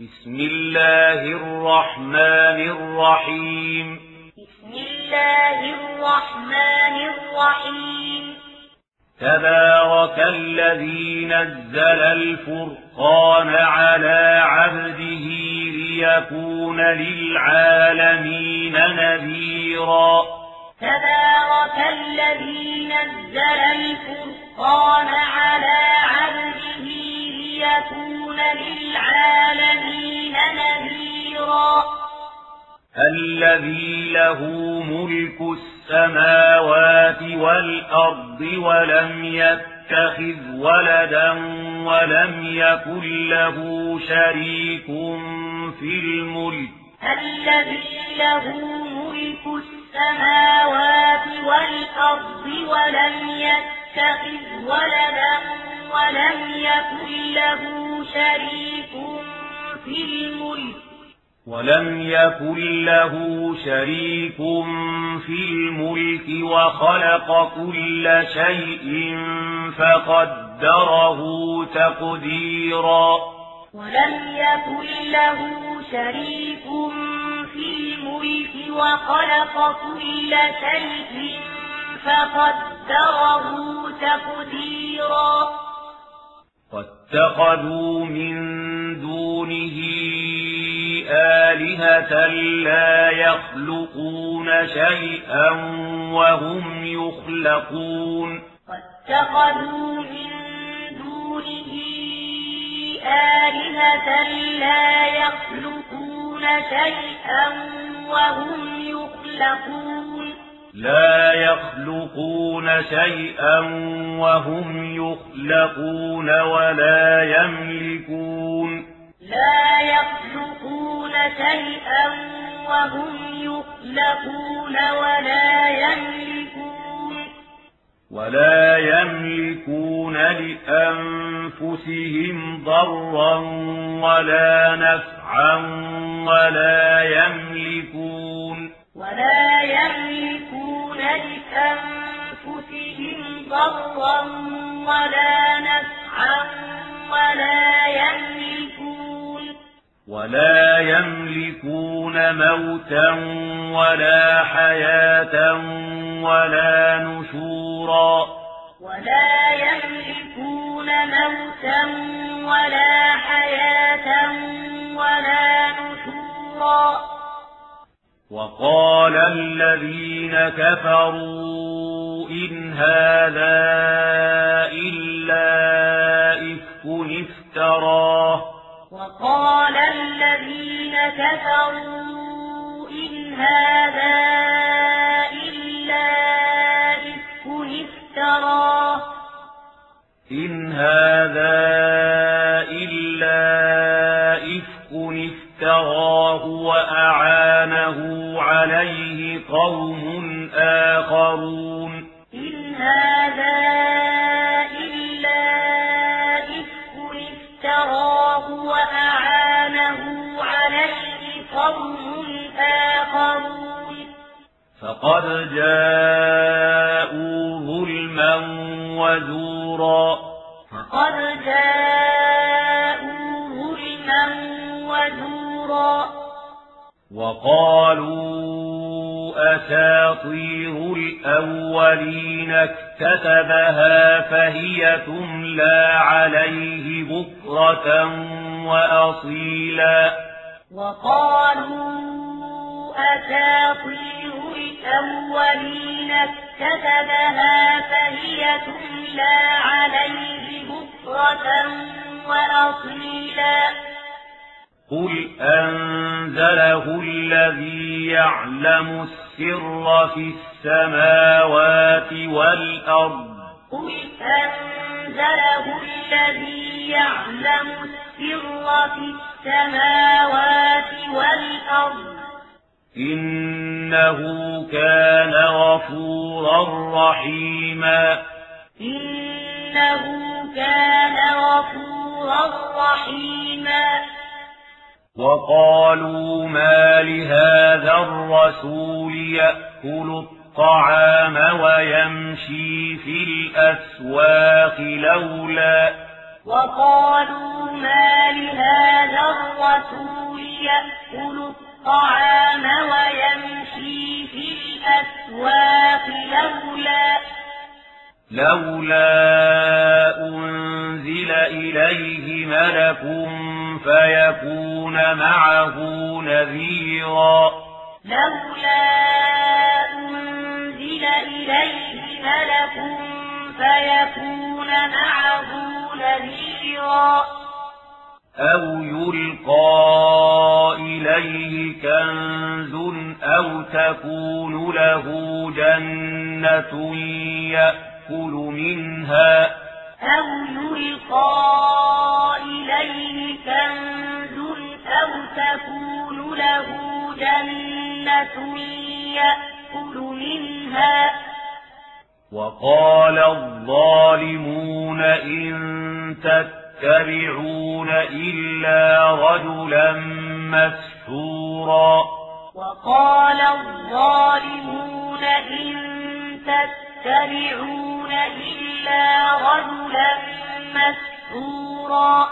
بسم الله الرحمن الرحيم. بسم الله الرحمن الرحيم تبارك الذي نزل الفرقان على عبده ليكون للعالمين نذيرا. تبارك الذي نزل الفرقان على عبده ليكون للعالمين نذيرا. الذي له ملك السماوات والأرض ولم يتخذ ولدا ولم يكن له شريك في الملك. الذي له ملك السماوات والأرض ولم يتخذ ولدا ولم يكن له شريك في الملك. ولم يكن له شريك في الملك وخلق كل شيء فقدره تقديرا. ولم يكن له شريك في الملك وخلق كل شيء فقدره تقديرا. واتخذوا من دونه آلهة لا يخلقون شيئا وهم يخلقون. واتخذوا من دونه آلهة لا يخلقون شيئا وهم يخلقون. لا يخلقون شيئا وهم يخلقون ولا يملكون. لا يخلقون شيئا وهم يخلقون ولا يملكون. ولا يملكون لأنفسهم ضرا ولا نفعا ولا يملكون. ولا يملكون لأنفسهم ضرا ولا نفعا ولا يملكون ولا يملكون موتا ولا حياة ولا نشورا. ولا يملكون موتا ولا حياة ولا نشورا. وقال الذين كفروا إن هذا إلا إفك افتراه. وقال الذين كفروا إن هذا إلا إفك افتراه. إن هذا إلا افتراه وأعانه عليه قوم آخرون. إن هذا إلا إفك افتراه وأعانه عليه قوم آخرون. فقد جاءوا ظلما وزورا. فقد جاءوا وقالوا أساطير الأولين اكتتبها فهي تملى عليه بكرة وأصيلا. وقالوا أساطير الأولين اكتتبها فهي تملى عليه بكرة وأصيلا. قل أنزله الذي يعلم السر في السماوات والأرض قل أنزله الذي يعلم السر في السماوات والأرض إنه كان غفورا رحيما إنه كان غفورا رحيما وقالوا ما لهذا الرسول يأكل الطعام ويمشي في الأسواق لولا وقالوا ما لهذا الرسول يأكل الطعام ويمشي في الأسواق لولا لولا أنزل إليه ملك فيكون معه نذيرا. لولا أنزل إليه ملك فيكون معه نذيرا. أو يلقى إليه كنز أو تكون له جنة يأكل منها. أو يلقى إليه كنز أو تكون له جنة يأكل منها. وقال الظالمون إن تتبعون إلا رجلا مسحورا. وقال الظالمون إن تتبعون إلا رجلا مسحورا.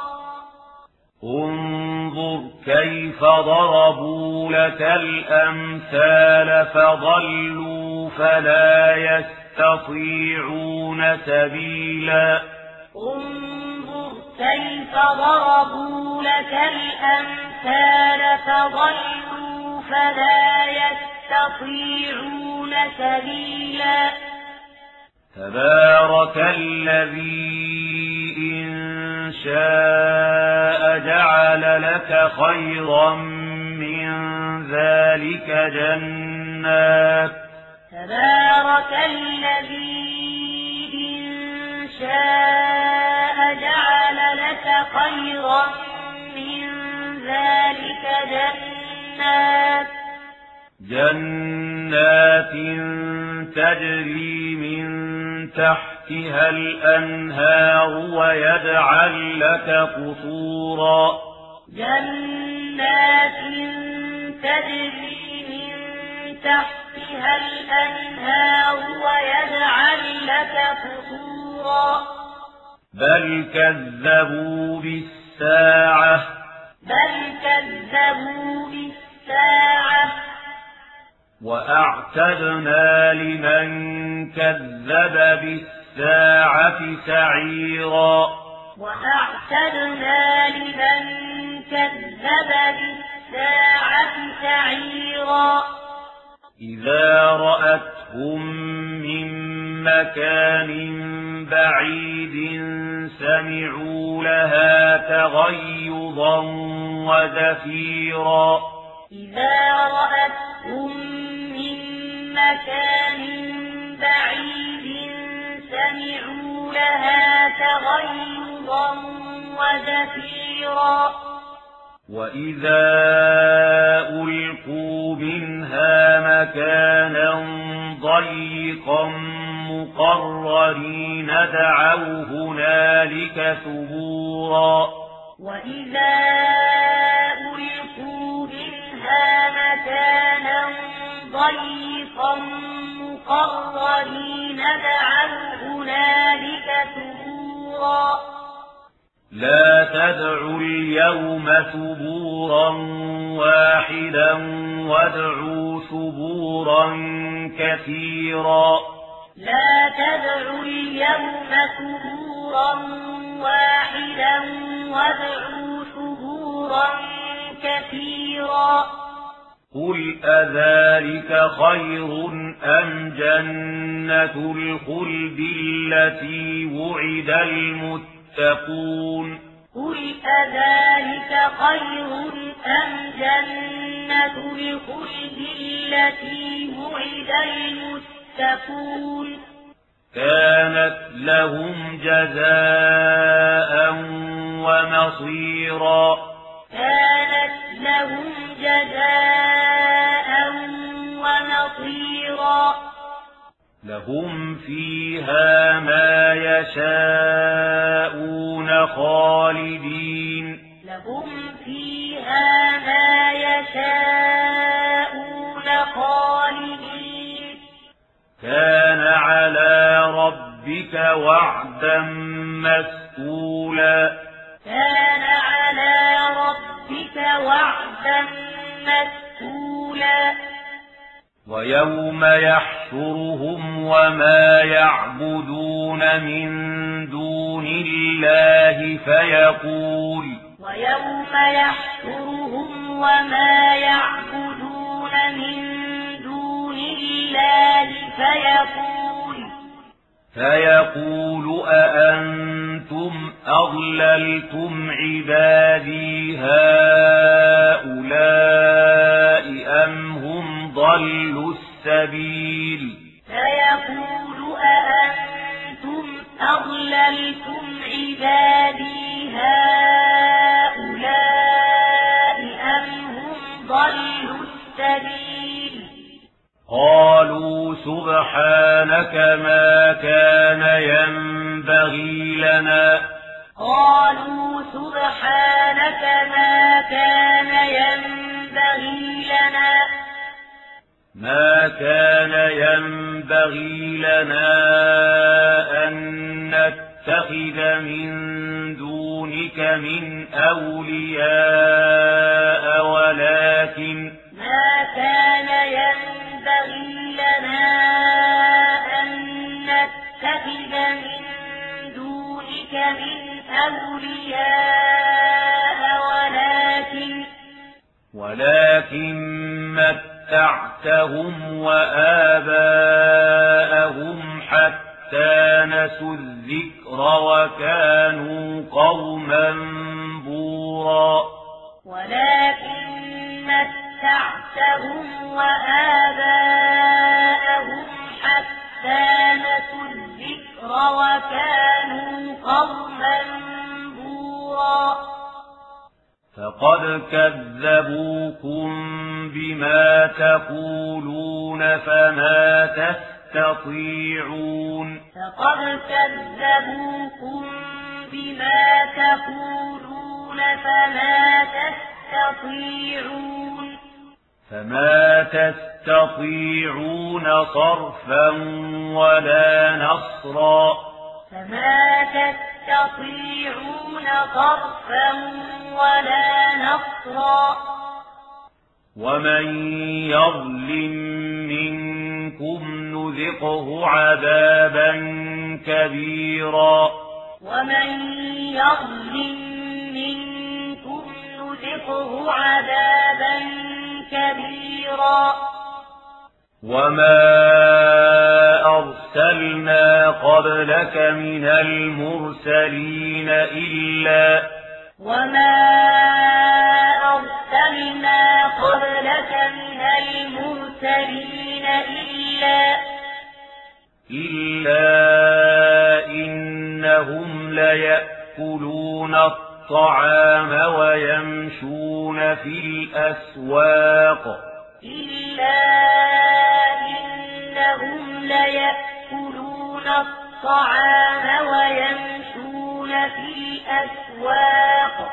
انظر كيف ضربوا لك الأمثال فضلوا فلا يستطيعون سبيلا. انظر كيف ضربوا لك الأمثال فضلوا فلا يستطيعون سبيلا. تبارك الذي إن شاء جعل لك خيرا من ذلك جنات. تبارك الذي إن شاء جعل لك خيرا من ذلك جنات. جنات تجري من تحتها الأنهار ويجعل لك قصورا. جنات تجري من تحتها الأنهار ويجعل لك قصورا. بل كذبوا بالساعة. بل كذبوا بالساعة. وأعتدنا لمن كذب بالساعة سعيرا وأعتدنا لمن كذب بالساعة سعيرا إذا رأتهم من مكان بعيد سمعوا لها تغيظا وزفيرا إذا رأتهم مكان بعيد سمعوا لها تغيظا وزفيرا. وإذا ألقوا منها مكانا ضيقا مقررين دعوا هنالك ثبورا. وإذا ألقوا منها مكانا ضيقا مقررين دعوا هنالك ثبورا. لا تدعوا اليوم ثبورا واحدا وادعوا ثبورا كثيرا. لا تدعوا اليوم ثبورا واحدا وادعوا ثبورا كثيرا. قل أذلك خير أم جنة الخلد التي وعد المتقون قل أذلك خير أم جنة الخلد التي وعد المتقون كانت لهم جزاء ومصيرا كانت لهم جزاء ونصيرا. لهم فيها ما يشاءون خالدين. لهم فيها ما يشاءون خالدين. كان على ربك وعدا مسئولا كان وعدا مسئولا ويوم يحشرهم وما يعبدون من دون الله فيقول ويوم يحشرهم وما يعبدون من دون الله فيقول فيقول أأنتم أضللتم عبادي هؤلاء أم هم ضلوا السبيل؟ فيقول أأنتم أضللتم عبادي هؤلاء أم هم ضلوا السبيل؟ قالوا سبحانك ما كان ينبغي لنا. قالوا سبحانك ما كان ينبغي لنا. ما كان ينبغي لنا أن نتخذ من دونك من أولياء ولكن ينبغي لنا أن نتخذ من دونك من أولياء ولكن ولكن متعتهم وآباءهم حتى نسوا الذكر وكانوا قوما بورا. ولكن متعتهم وآباءهم حتى نسوا الذكر وكانوا قوما بورا. فقد كذبوكم بما تقولون فما تستطيعون. فقد كذبوكم بما تقولون فما تستطيعون. فما تستطيعون صرفا ولا نصرا فما تستطيعون صرفا ولا نصرا ومن يظلم منكم نذقه عذابا كبيرا ومن يظلم منكم نذقه عذابا كبيرا وما أرسلنا قبلك من المرسلين إلا وما أرسلنا قبلك من المرسلين إلا إلا إنهم ليأكلون الطعام ويمشون في الأسواق. إلا إنهم ليأكلون الطعام ويمشون في الأسواق.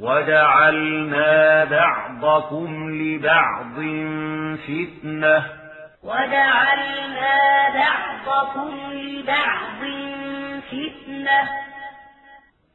وجعلنا بعضكم لبعض فتنة. وجعلنا بعضكم لبعض فتنة.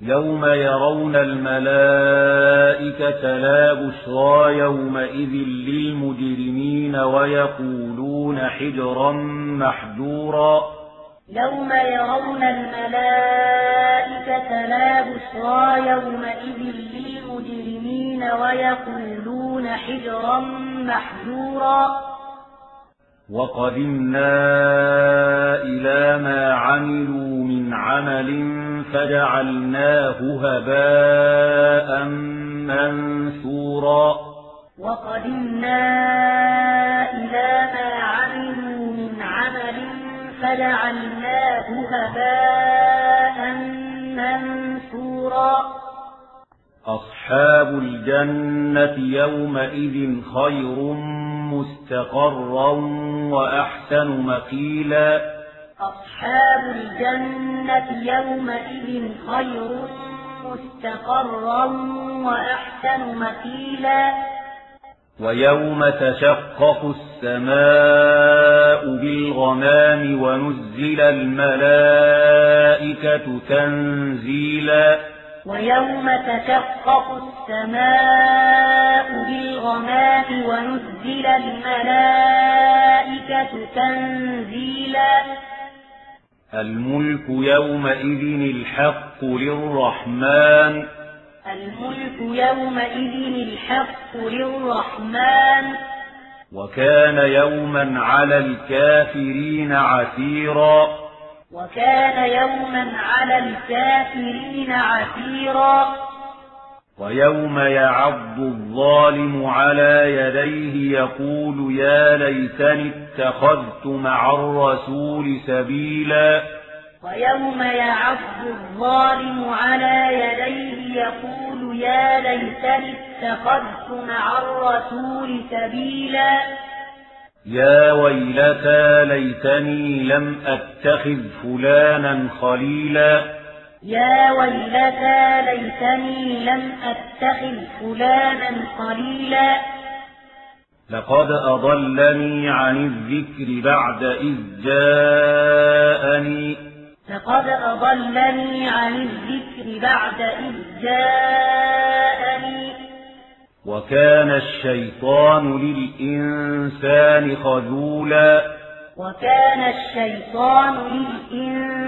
يوم يرون الملائكة لا بشرى يومئذ للمجرمين ويقولون حجرا محجورا. يوم يرون الملائكة لا بشرى يومئذ للمجرمين ويقولون حجرا محجورا. وقدمنا إلى ما عملوا من عمل فجعلناه هباء منثورا. وقدمنا إلى ما عملوا من عمل فجعلناه هباء منثورا. أصحاب الجنة يومئذ خير مستقرا وأحسن مقيلا. أصحاب الجنة يومئذ خير مستقرا وأحسن مقيلا. ويوم تشقق السماء بالغمام ونزل الملائكة تنزيلا. ويوم تشقق السماء الملائكة تنزيلا. الملك يومئذ الحق للرحمن. الملك يومئذ الحق للرحمن. وكان يوما على الكافرين عسيرا. وكان يوما على الكافرين عسيرا. ويوم يعض الظالم على يديه يقول يا ليتني اتخذت مع الرسول سبيلا. ويوم يعض الظالم على يديه يقول يا ليتني اتخذت مع الرسول سبيلا. يا ويلتى ليتني لم أتخذ فلانا خليلا. يا ويلتى ليتني لم أتخذ فلانا خليلا لقد أضلني عن الذكر بعد إذ جاءني. لقد أضلني عن الذكر بعد إذ جاءني. وكان الشيطان للإنسان خذولا. وكان الشيطان للإنسان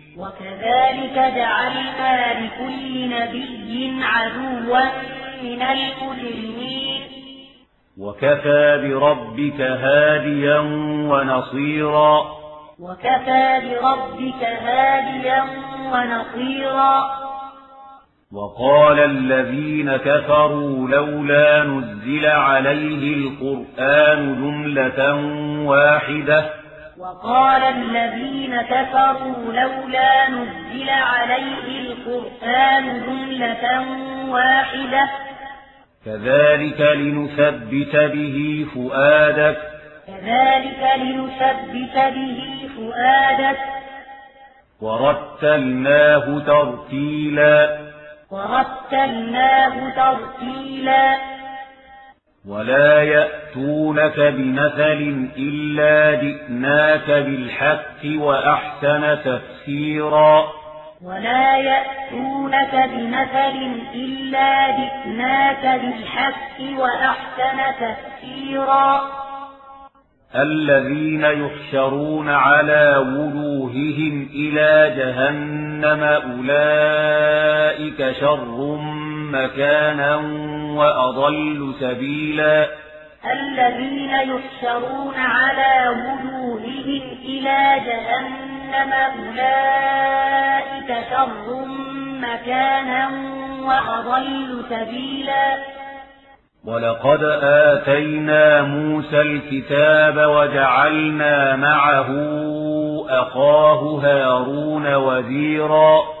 وكذلك جعلنا لكل نبي عدوا من المجرمين. وكفى بربك هاديا ونصيرا. وكفى بربك هاديا ونصيرا. وقال الذين كفروا لولا نزل عليه القرآن جملة واحدة. وقال الذين كفروا لولا نزل عليه القرآن جملة واحدة. كذلك لنثبت به فؤادك. كذلك لنثبت به فؤادك. ورتلناه ترتيلا. ورتلناه ترتيلا. ولا يأتونك بمثل إلا جئناك بالحق وأحسن تفسيرا ولا يأتونك بمثل إلا جئناك بالحق وأحسن تفسيرا الذين يحشرون على وجوههم إلى جهنم أولئك شر مكانا وأضل سبيلا. الذين يحشرون على وجوههم إلى جهنم أولئك شر مكانا وأضل سبيلا. ولقد آتينا موسى الكتاب وجعلنا معه أخاه هارون وزيرا.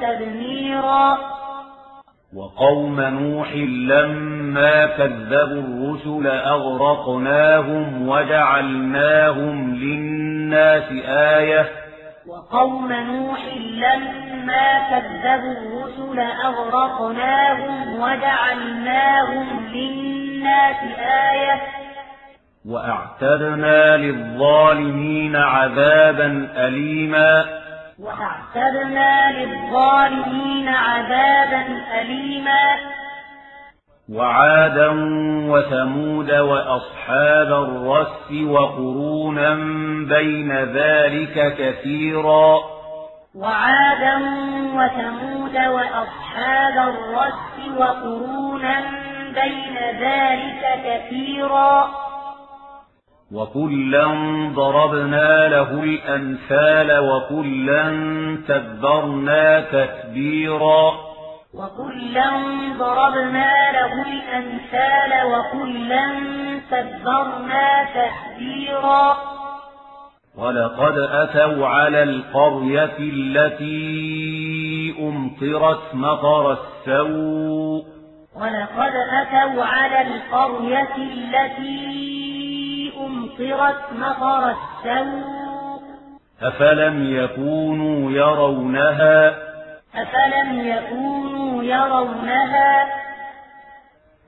تدميرا وقوم نوح لما كذبوا الرسل أغرقناهم وجعلناهم للناس آية وقوم نوح لما كذبوا الرسل أغرقناهم وجعلناهم للناس آية وأعتدنا للظالمين عذابا أليما وأعتدنا للظالمين عذابا أليما. وعادا وثمود وأصحاب الرس وقرونا بين ذلك كثيرا. وعادا وثمود وأصحاب الرس وقرونا بين ذلك كثيرا. وكلا ضربنا له الأمثال وكلا تبرنا تتبيرا وكلا ضربنا له الأمثال وكلا تبرنا تتبيرا ولقد أتوا على القرية التي أمطرت مطر السوء ولقد أتوا على القرية التي أمطرت مطر السوء. أفلم يكونوا يرونها؟ أفلم يكونوا يرونها؟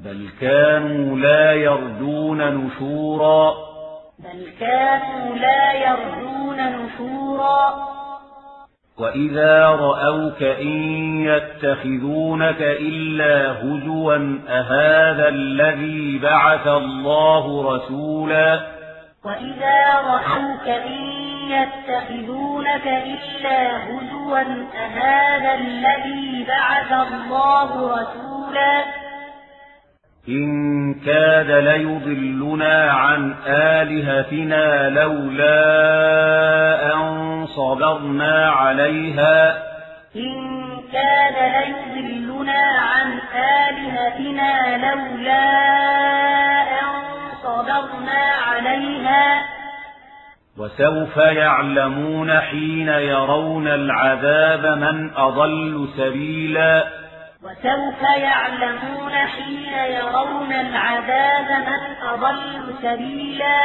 بل كانوا لا يرجون نشورا. بل كانوا لا يرجون نشورا. وإذا رأوك إن يتخذونك إلا هزوا أهذا الذي بعث الله رسولا؟ وإذا رأوك إن يتخذونك إلا هزوا أهذا الذي بعث الله رسولا إن كاد ليضلنا عن آلهتنا لولا أن صبرنا عليها إن كاد ليضلنا عن آلهتنا لولا صبرنا عليها. وسوف يعلمون حين يرون العذاب من أضل سبيلا. وسوف يعلمون حين يرون العذاب من أضل سبيلا.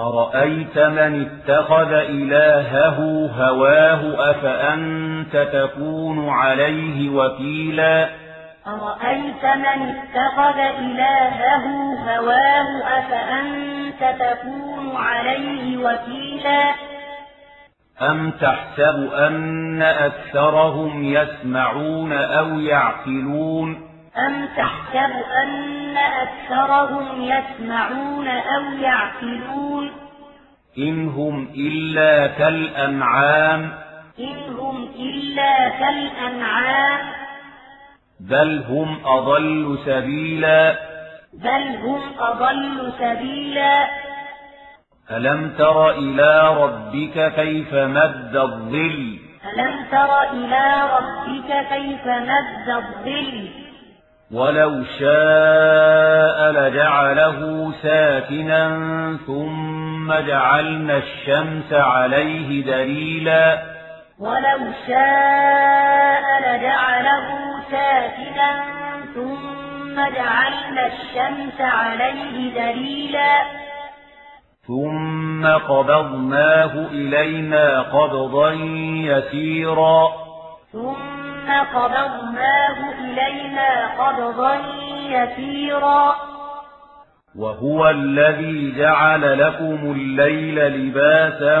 أرأيت من اتخذ إلهه هواه أفأنت تكون عليه وكيلا؟ أرأيت من اتخذ إلهه هواه أفأنت تكون عليه وكيلا؟ أم تحسب أن أكثرهم يسمعون أو يعقلون؟ أم تحسب أن أكثرهم يسمعون أو يعقلون؟ إن هم إلا كالأنعام. إن هم إلا كالأنعام. بل هم أضل سبيلا. بل هم أضل سبيلا. ألم تر إلى ربك كيف مد الظل؟ ألم تر إلى ربك كيف مد الظل؟ ولو شاء لجعله ساكنا ثم جعلنا الشمس عليه دليلا. ولو شاء لجعله ساكنا ثم جعلنا الشمس عليه دليلا. ثم قبضناه إلينا قبضا يسيرا. ثم قبضناه إلينا قبضا يسيرا. وهو الذي جعل لكم الليل لباسا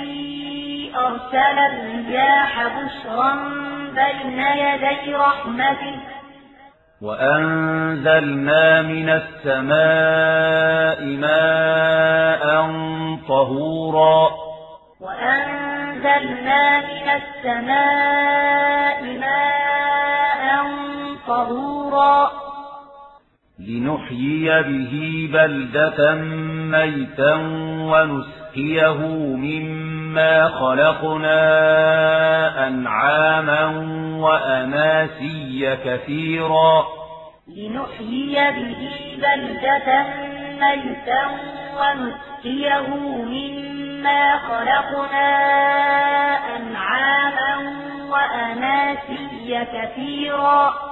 أرسل الرياح بشرا بين يدي رحمته. وأنزلنا من السماء ماء طهورا. وأنزلنا من السماء ماء طهورا. لنحيي به بلدة ميتا ونسقيه مما خلقنا أنعاما وأناسيا كثيرا. لنحيي به بلدة ميتا ونسقيه مما خلقنا أنعاما وأناسيا كثيرا.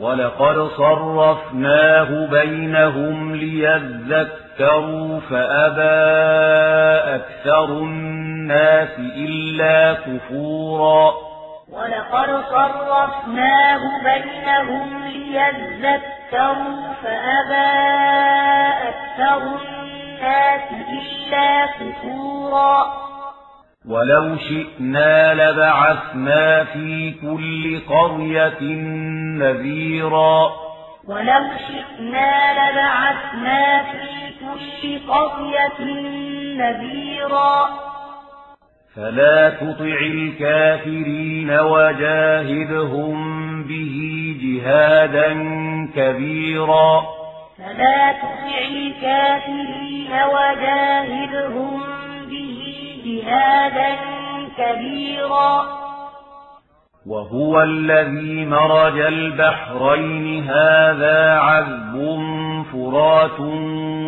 ولقد صرفناه بينهم ليذكروا فأبى أكثر الناس إلا كفورا ولقد صرفناه بينهم ليذكروا فأبى أكثر الناس إلا كفورا ولو شئنا لبعثنا في كل قرية نذيرا. ولو شئنا لبعثنا في كل قرية نذيرا. فلا تطع الكافرين وجاهدهم به جهادا كبيرا. فلا تطع الكافرين وجاهدهم جهادا كبيرا. وهو الذي مرج البحرين. هذا عذب فرات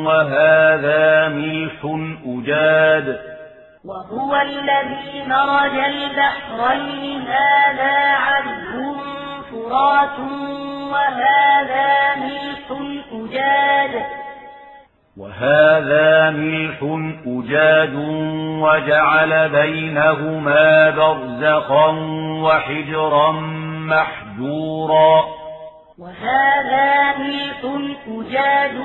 وهذا ملح أجاد وهو الذي مرج البحرين. هذا عذب فرات وهذا ملح أجاد وهذا ملح أجاد وجعل بينهما برزخا وحجرا محجورا. وهذا ملح أجاد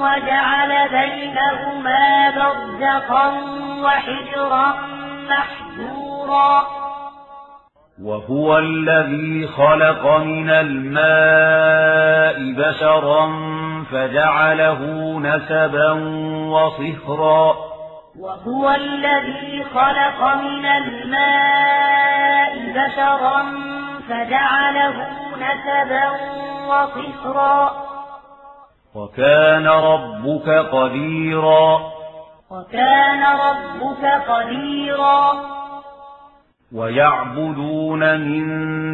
وجعل بينهما برزخا وحجرا محجورا. وهو الذي خلق من الماء بشرا فجعله نسبا وصهرا. وهو الذي خلق من الماء بشرا فجعله نسبا وصهرا. وكان ربك قديرا. وكان ربك قديرا. ويعبدون من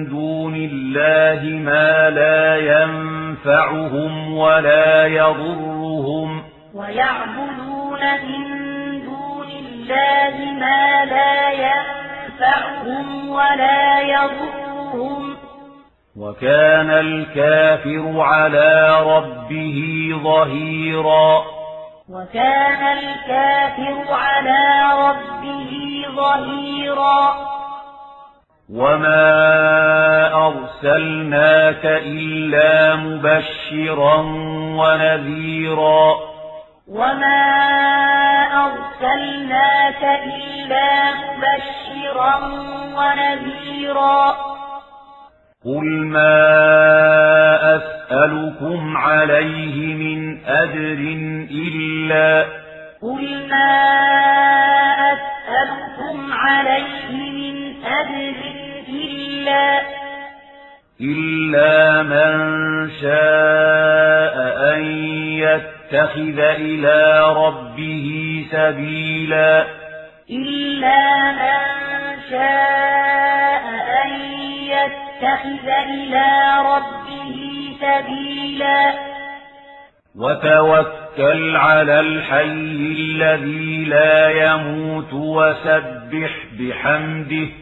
دون الله ما لا ينفعهم ولا يضرهم. ويعبدون من دون الله ما لا ينفعهم ولا يضرهم. وكان الكافر على ربه ظهيرا. وكان الكافر على ربه ظهيرا. وما أرسلناك إلا مبشرا ونذيرا وما أرسلناك إلا مبشرا ونذيرا قل ما أسألكم عليه من أجر إلا قل ما أسألكم عليه من أجر إلا إلا من شاء أن يتخذ إلى ربه سبيلا. إلا من شاء أن يتخذ إلى ربه سبيلا. وتوكل على الحي الذي لا يموت وسبح بحمده.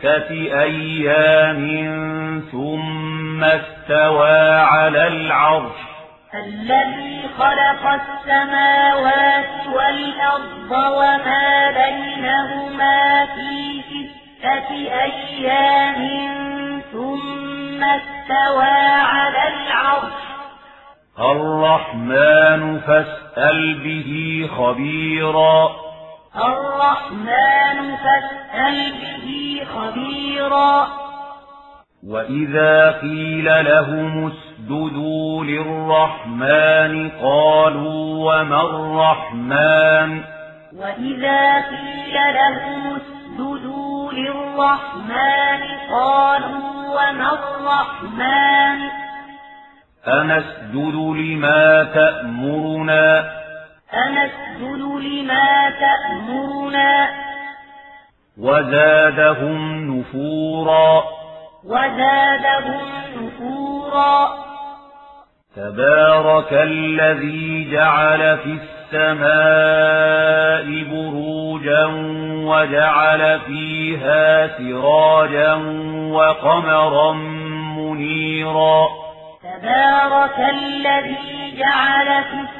ستة أيام ثم استوى على العرش الذي خلق السماوات والأرض وما بينهما في ستة أيام ثم استوى على العرش الرحمن فاسأل به خبيرا الرحمن فاسأل به خبيرا. وإذا قيل لهم اسجدوا للرحمن قالوا وما الرحمن؟ وإذا قيل لهم اسجدوا للرحمن قالوا وما الرحمن؟ أنسجد لما تأمرنا أنسجد لما تأمرنا. وزادهم نفورا. وزادهم نفورا. تبارك الذي جعل في السماء بروجا وجعل فيها سراجا وقمرا منيرا. تبارك الذي جعل في السماء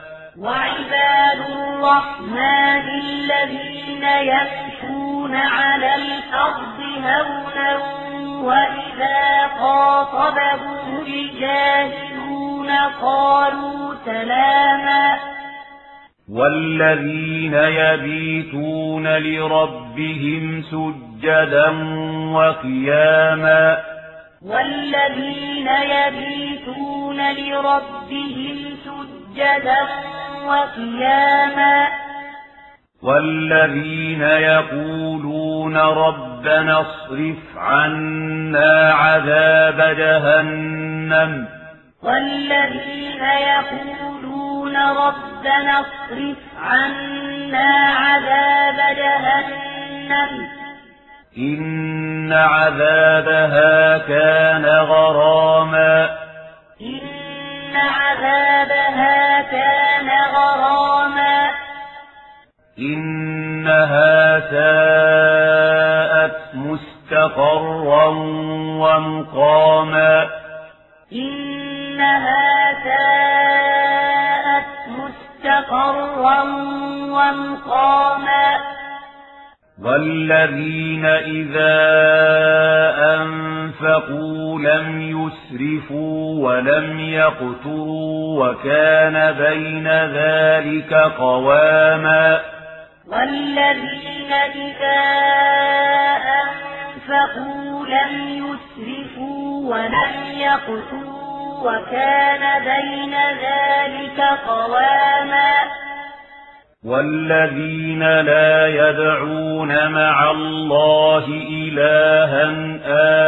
وعباد الرحمن الذين يمشون على الأرض هونا وإذا خاطبهم الجاهلون قالوا سلاما. والذين يبيتون لربهم سجدا وقياما. والذين يبيتون لربهم سجدا وقياما. والذين يقولون ربنا اصرف عنا عذاب جهنم. والذين يقولون ربنا اصرف عنا عذاب جهنم. إن عذابها كان غراما. إن عذابها كان غراما. إنها ساءت مستقرا ومقاما. إنها ساءت مستقرا ومقاما. والذين إذا أنفقوا لم يسرفوا ولم يقتروا وكان بين ذلك قواما والذين إذا أنفقوا لم يسرفوا ولم يقتروا وكان بين ذلك قواما والذين لا يدعون مع الله إلها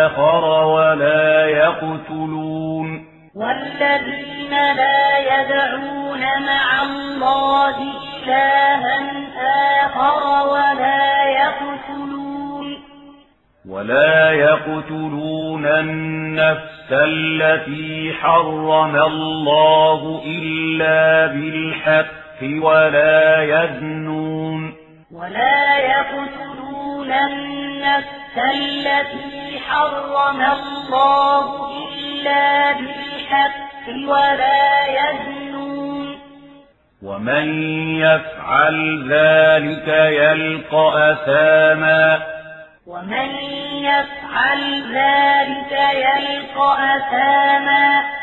آخر ولا يقتلون. والذين لا يدعون مع الله إلها آخر ولا يقتلون. ولا يقتلون النفس التي حرم الله إلا بالحق. ولا يزنون. ولا يقتلون النفس التي حرم الله إلا بالحق ولا يزنون. ومن يفعل ذلك يلقى أثاما. ومن يفعل ذلك يلقى أثاما.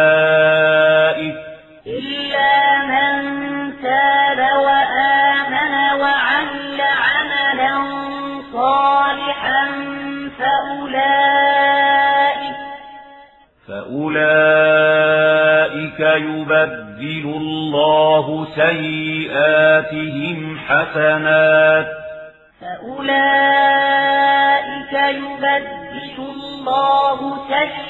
فأولئك إلا من تاب وآمن وعمل عملا صالحا فأولئك فأولئك يبدل الله سيئاتهم حسنات فأولئك يبدل الله سيئاتهم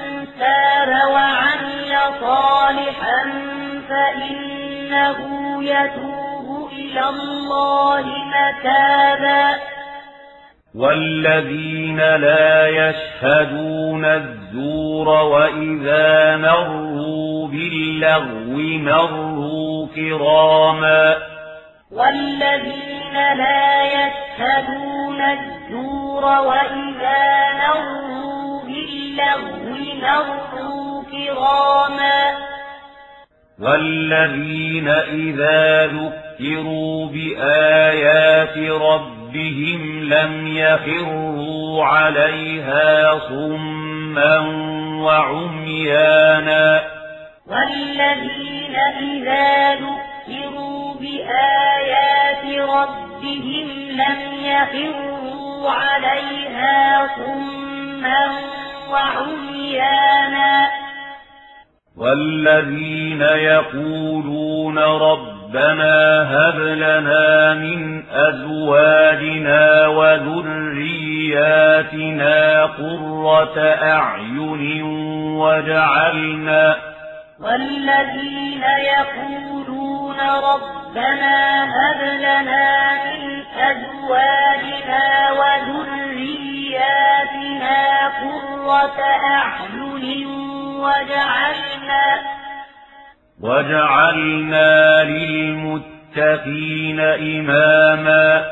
تاب وعمل صالحا فإنه يتوب إلى الله متابا والذين لا يشهدون الزور وإذا مروا باللغو مروا كراما والذين لا يشهدون الزور وإذا مروا باللغو مروا كراما. والذين إذا ذكروا بآيات ربهم لم يخروا عليها صما وعميانا. والذين إذا ذكروا بآيات ربهم لم يخروا عليها صما وعميانا. والذين يقولون ربنا هب لنا من أزواجنا وذرياتنا قرة أعين وجعلنا والذين يقولون ربنا هب لنا من أزواجنا وذرياتنا قرة أعين وجعلنا وجعلنا للمتقين إماما.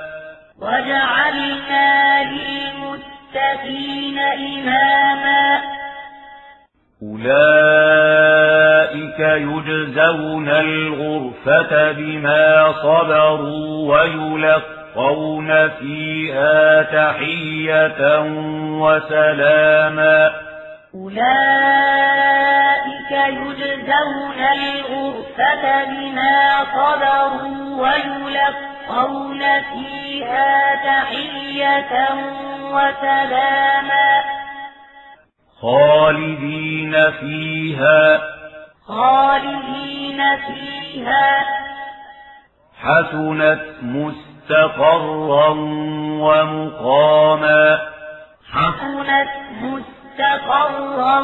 وجعلنا للمتقين إماما. أولئك يجزون الغرفة بما صبروا ويلقون فيها تحية وسلاما. أولئك يجزون الغرفة بما صبروا ويلقون فيها تحية وسلاما. خالدين فيها. خالدين فيها. حسنت مستقرا ومقاما. حسنت مستقرا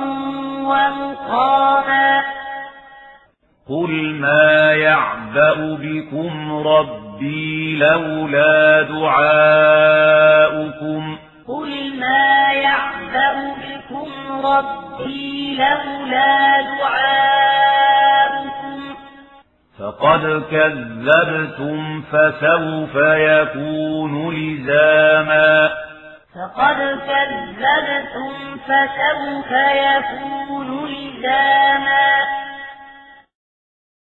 ومقاما. قل ما يعبأ بكم ربي لولا دعاؤكم. قل ما يعبأ بكم ربي لولا دعاؤكم. فقد كذبتم فسوف يكون لزاما. فقد كذبتم فسوف يكون لزاما.